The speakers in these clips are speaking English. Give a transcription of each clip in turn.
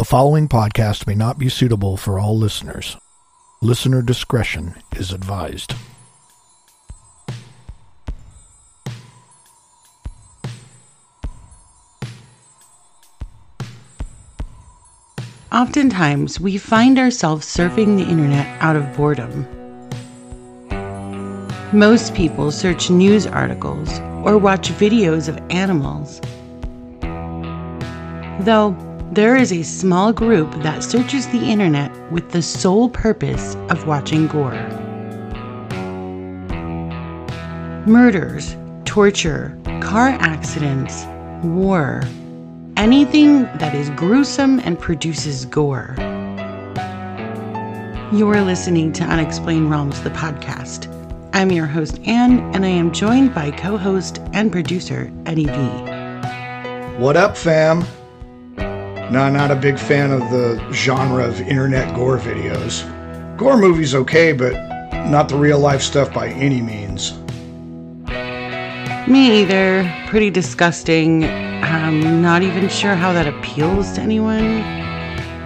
The following podcast may not be suitable for all listeners. Listener discretion is advised. Oftentimes, we find ourselves surfing the internet out of boredom. Most people search news articles or watch videos of animals. Though there is a small group that searches the internet with the sole purpose of watching gore. Murders, torture, car accidents, war, anything that is gruesome and produces gore. You are listening to Unexplained Realms, the podcast. I'm your host, Anne, and I am joined by co host and producer, Eddie V. What up, fam? No, not a big fan of the genre of internet gore videos. Gore movies okay, but not the real life stuff by any means. Me either. Pretty disgusting. I'm not even sure how that appeals to anyone.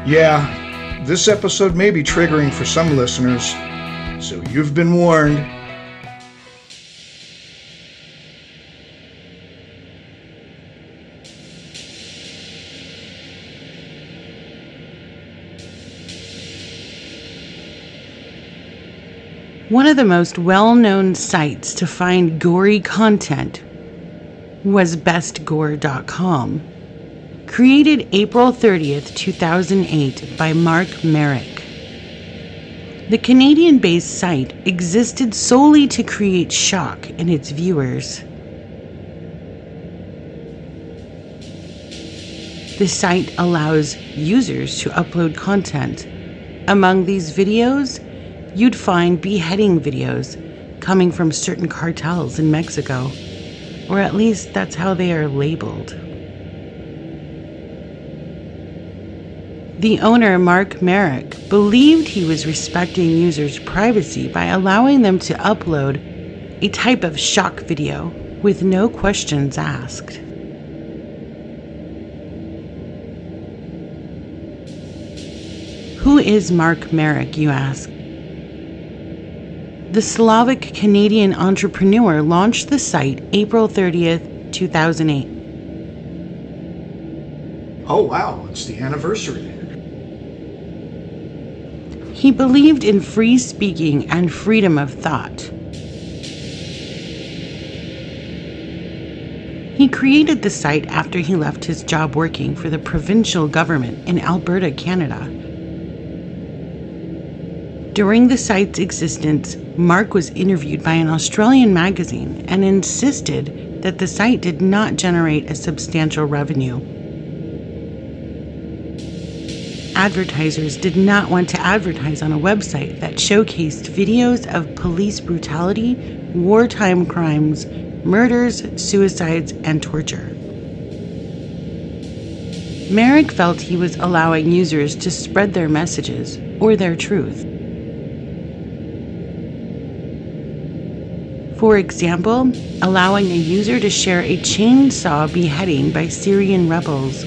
Yeah, this episode may be triggering for some listeners, so you've been warned. One of the most well known sites to find gory content was bestgore.com. Created April 30th, 2008 by Mark Marek. The Canadian based site existed solely to create shock in its viewers. The site allows users to upload content. Among these videos, you'd find beheading videos coming from certain cartels in Mexico, or at least that's how they are labeled. The owner, Mark Marek, believed he was respecting users' privacy by allowing them to upload a type of shock video with no questions asked. Who is Mark Marek, you ask? The Slavic Canadian entrepreneur launched the site April 30th, 2008. Oh, wow, it's the anniversary. He believed in free speaking and freedom of thought. He created the site after he left his job working for the provincial government in Alberta, Canada. During the site's existence, Mark was interviewed by an Australian magazine and insisted that the site did not generate a substantial revenue. Advertisers did not want to advertise on a website that showcased videos of police brutality, wartime crimes, murders, suicides, and torture. Marek felt he was allowing users to spread their messages or their truth. For example, allowing a user to share a chainsaw beheading by Syrian rebels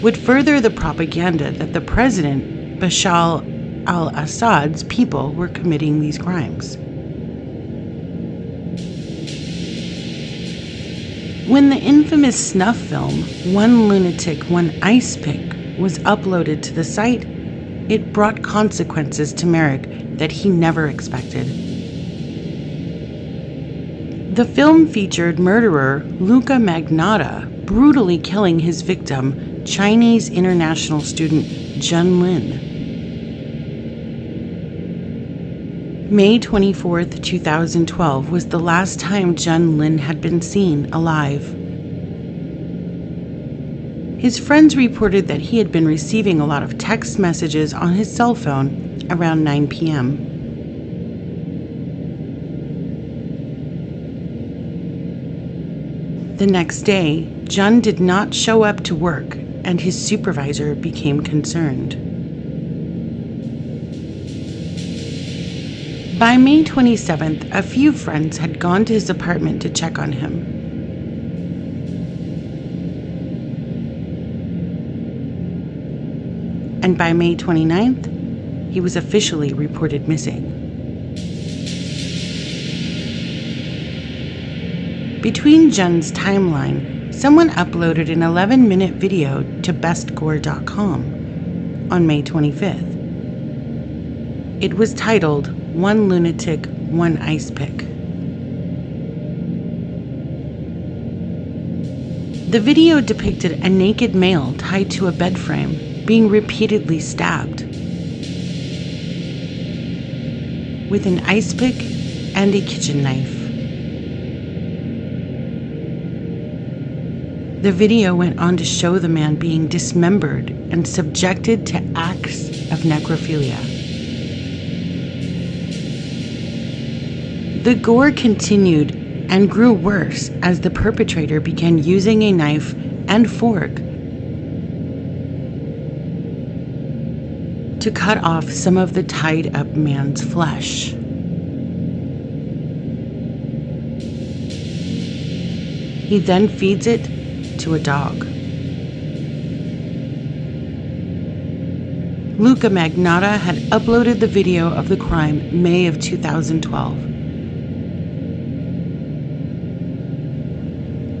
would further the propaganda that the president, Bashar al Assad's people, were committing these crimes. When the infamous snuff film, One Lunatic, One Ice Pick, was uploaded to the site, it brought consequences to Marek that he never expected. The film featured murderer Luka Magnotta brutally killing his victim, Chinese international student Jun Lin. May 24, 2012 was the last time Jun Lin had been seen alive. His friends reported that he had been receiving a lot of text messages on his cell phone around 9 p.m. The next day, Jun did not show up to work, and his supervisor became concerned. By May 27th, a few friends had gone to his apartment to check on him. and by May 29th, he was officially reported missing. Between Jun's timeline, someone uploaded an 11 minute video to bestgore.com on May 25th. It was titled One Lunatic, One Ice Pick. The video depicted a naked male tied to a bed frame being repeatedly stabbed with an ice pick and a kitchen knife. The video went on to show the man being dismembered and subjected to acts of necrophilia. The gore continued and grew worse as the perpetrator began using a knife and fork to cut off some of the tied up man's flesh. He then feeds it to a dog. Luka Magnotta had uploaded the video of the crime May of 2012.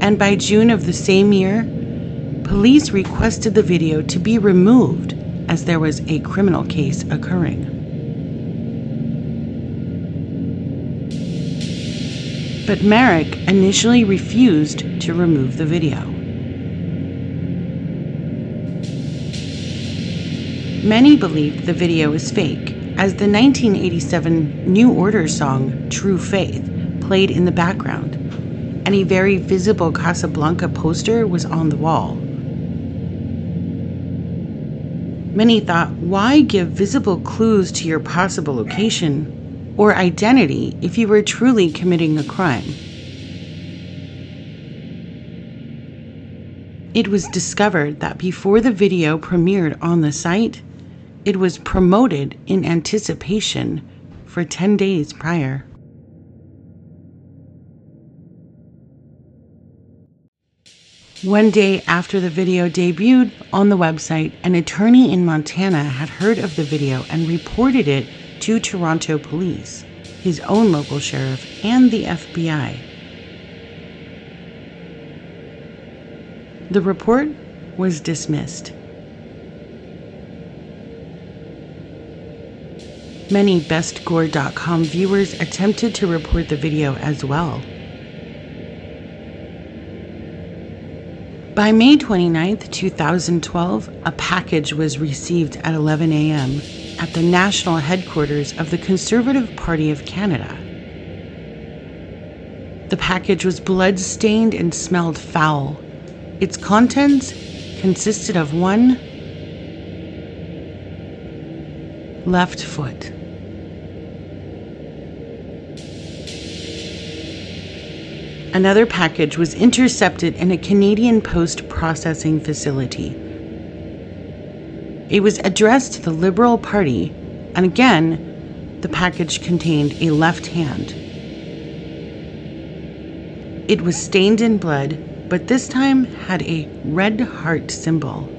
and by June of the same year, police requested the video to be removed as there was a criminal case occurring. But Marek initially refused to remove the video. Many believed the video was fake, as the 1987 New Order song True Faith played in the background and a very visible Casablanca poster was on the wall. Many thought, why give visible clues to your possible location or identity if you were truly committing a crime? It was discovered that before the video premiered on the site, it was promoted in anticipation for 10 days prior. One day after the video debuted on the website, an attorney in Montana had heard of the video and reported it to Toronto police, his own local sheriff, and the FBI. The report was dismissed. Many BestGore.com viewers attempted to report the video as well. By May 29, 2012, a package was received at 11 a.m. at the national headquarters of the Conservative Party of Canada. The package was blood-stained and smelled foul. Its contents consisted of one left foot. Another package was intercepted in a Canadian post processing facility. It was addressed to the Liberal Party, and again, the package contained a left hand. It was stained in blood, but this time had a red heart symbol.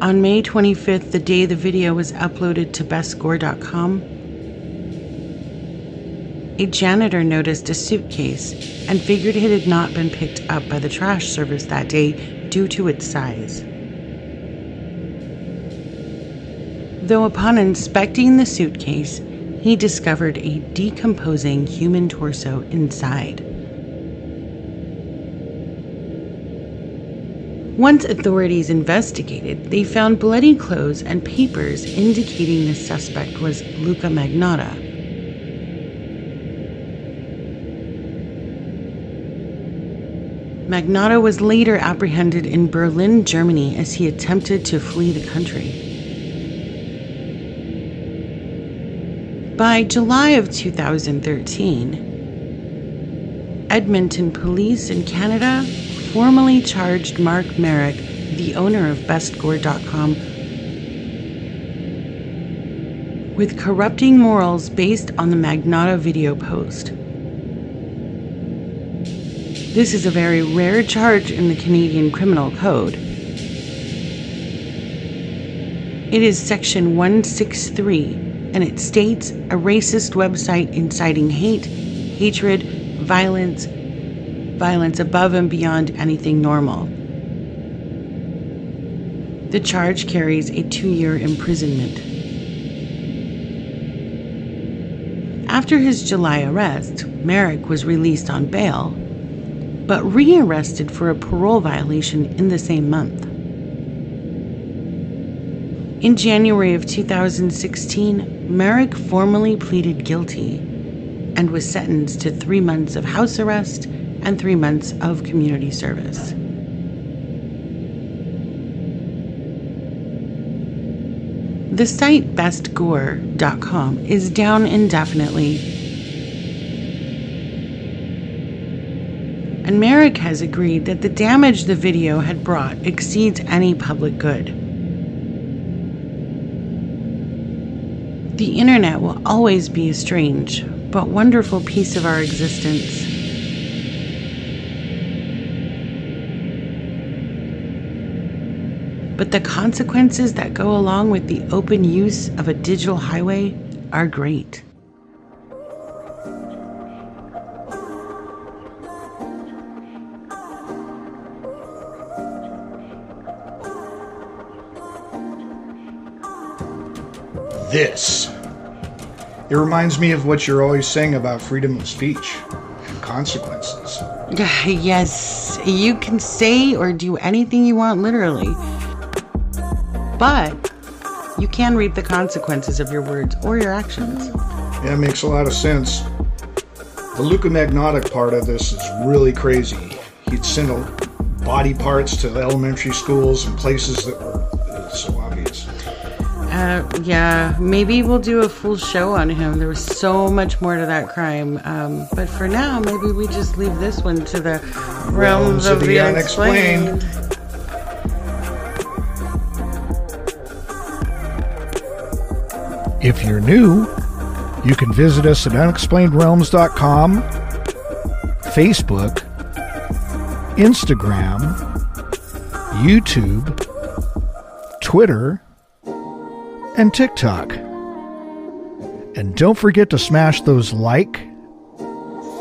On May 25th, the day the video was uploaded to bestgore.com, a janitor noticed a suitcase and figured it had not been picked up by the trash service that day due to its size. Though upon inspecting the suitcase, he discovered a decomposing human torso inside. Once authorities investigated, they found bloody clothes and papers indicating the suspect was Luka Magnotta. Magnotta was later apprehended in Berlin, Germany, as he attempted to flee the country. By July of 2013, Edmonton police in Canada formally charged Mark Marek, the owner of BestGore.com, with corrupting morals based on the Magnotta video post. This is a very rare charge in the Canadian Criminal Code, It is section 163, and it states a racist website inciting hate, hatred, violence, violence above and beyond anything normal. The charge carries a two year imprisonment. After his July arrest, Marek was released on bail, but rearrested for a parole violation in the same month. In January of 2016, Marek formally pleaded guilty and was sentenced to three months of house arrest and three months of community service. The site bestgore.com is down indefinitely, and Marek has agreed that the damage the video had brought exceeds any public good. The internet will always be a strange but wonderful piece of our existence. But the consequences that go along with the open use of a digital highway are great. This. It reminds me of what you're always saying about freedom of speech and consequences. yes, you can say or do anything you want, literally. But you can reap the consequences of your words or your actions. Yeah, it makes a lot of sense. The Luka Magnotic part of this is really crazy. He'd send body parts to elementary schools and places that were so. Uh, yeah, maybe we'll do a full show on him. There was so much more to that crime. Um, but for now, maybe we just leave this one to the realms, realms of, of, the, the unexplained. unexplained. If you're new, you can visit us at unexplainedrealms.com, Facebook, Instagram, YouTube, Twitter, and TikTok. And don't forget to smash those like,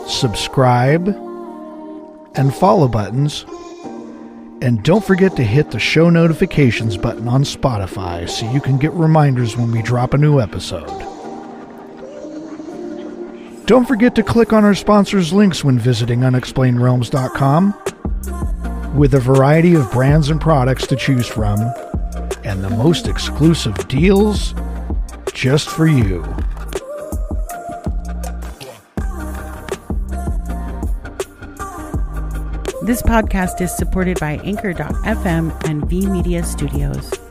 subscribe, and follow buttons and don't forget to hit the show notifications button on Spotify so you can get reminders when we drop a new episode. Don't forget to click on our sponsors' links when visiting unexplainedrealms.com. With a variety of brands and products to choose from, and the most exclusive deals just for you. This podcast is supported by Anchor.fm and V Media Studios.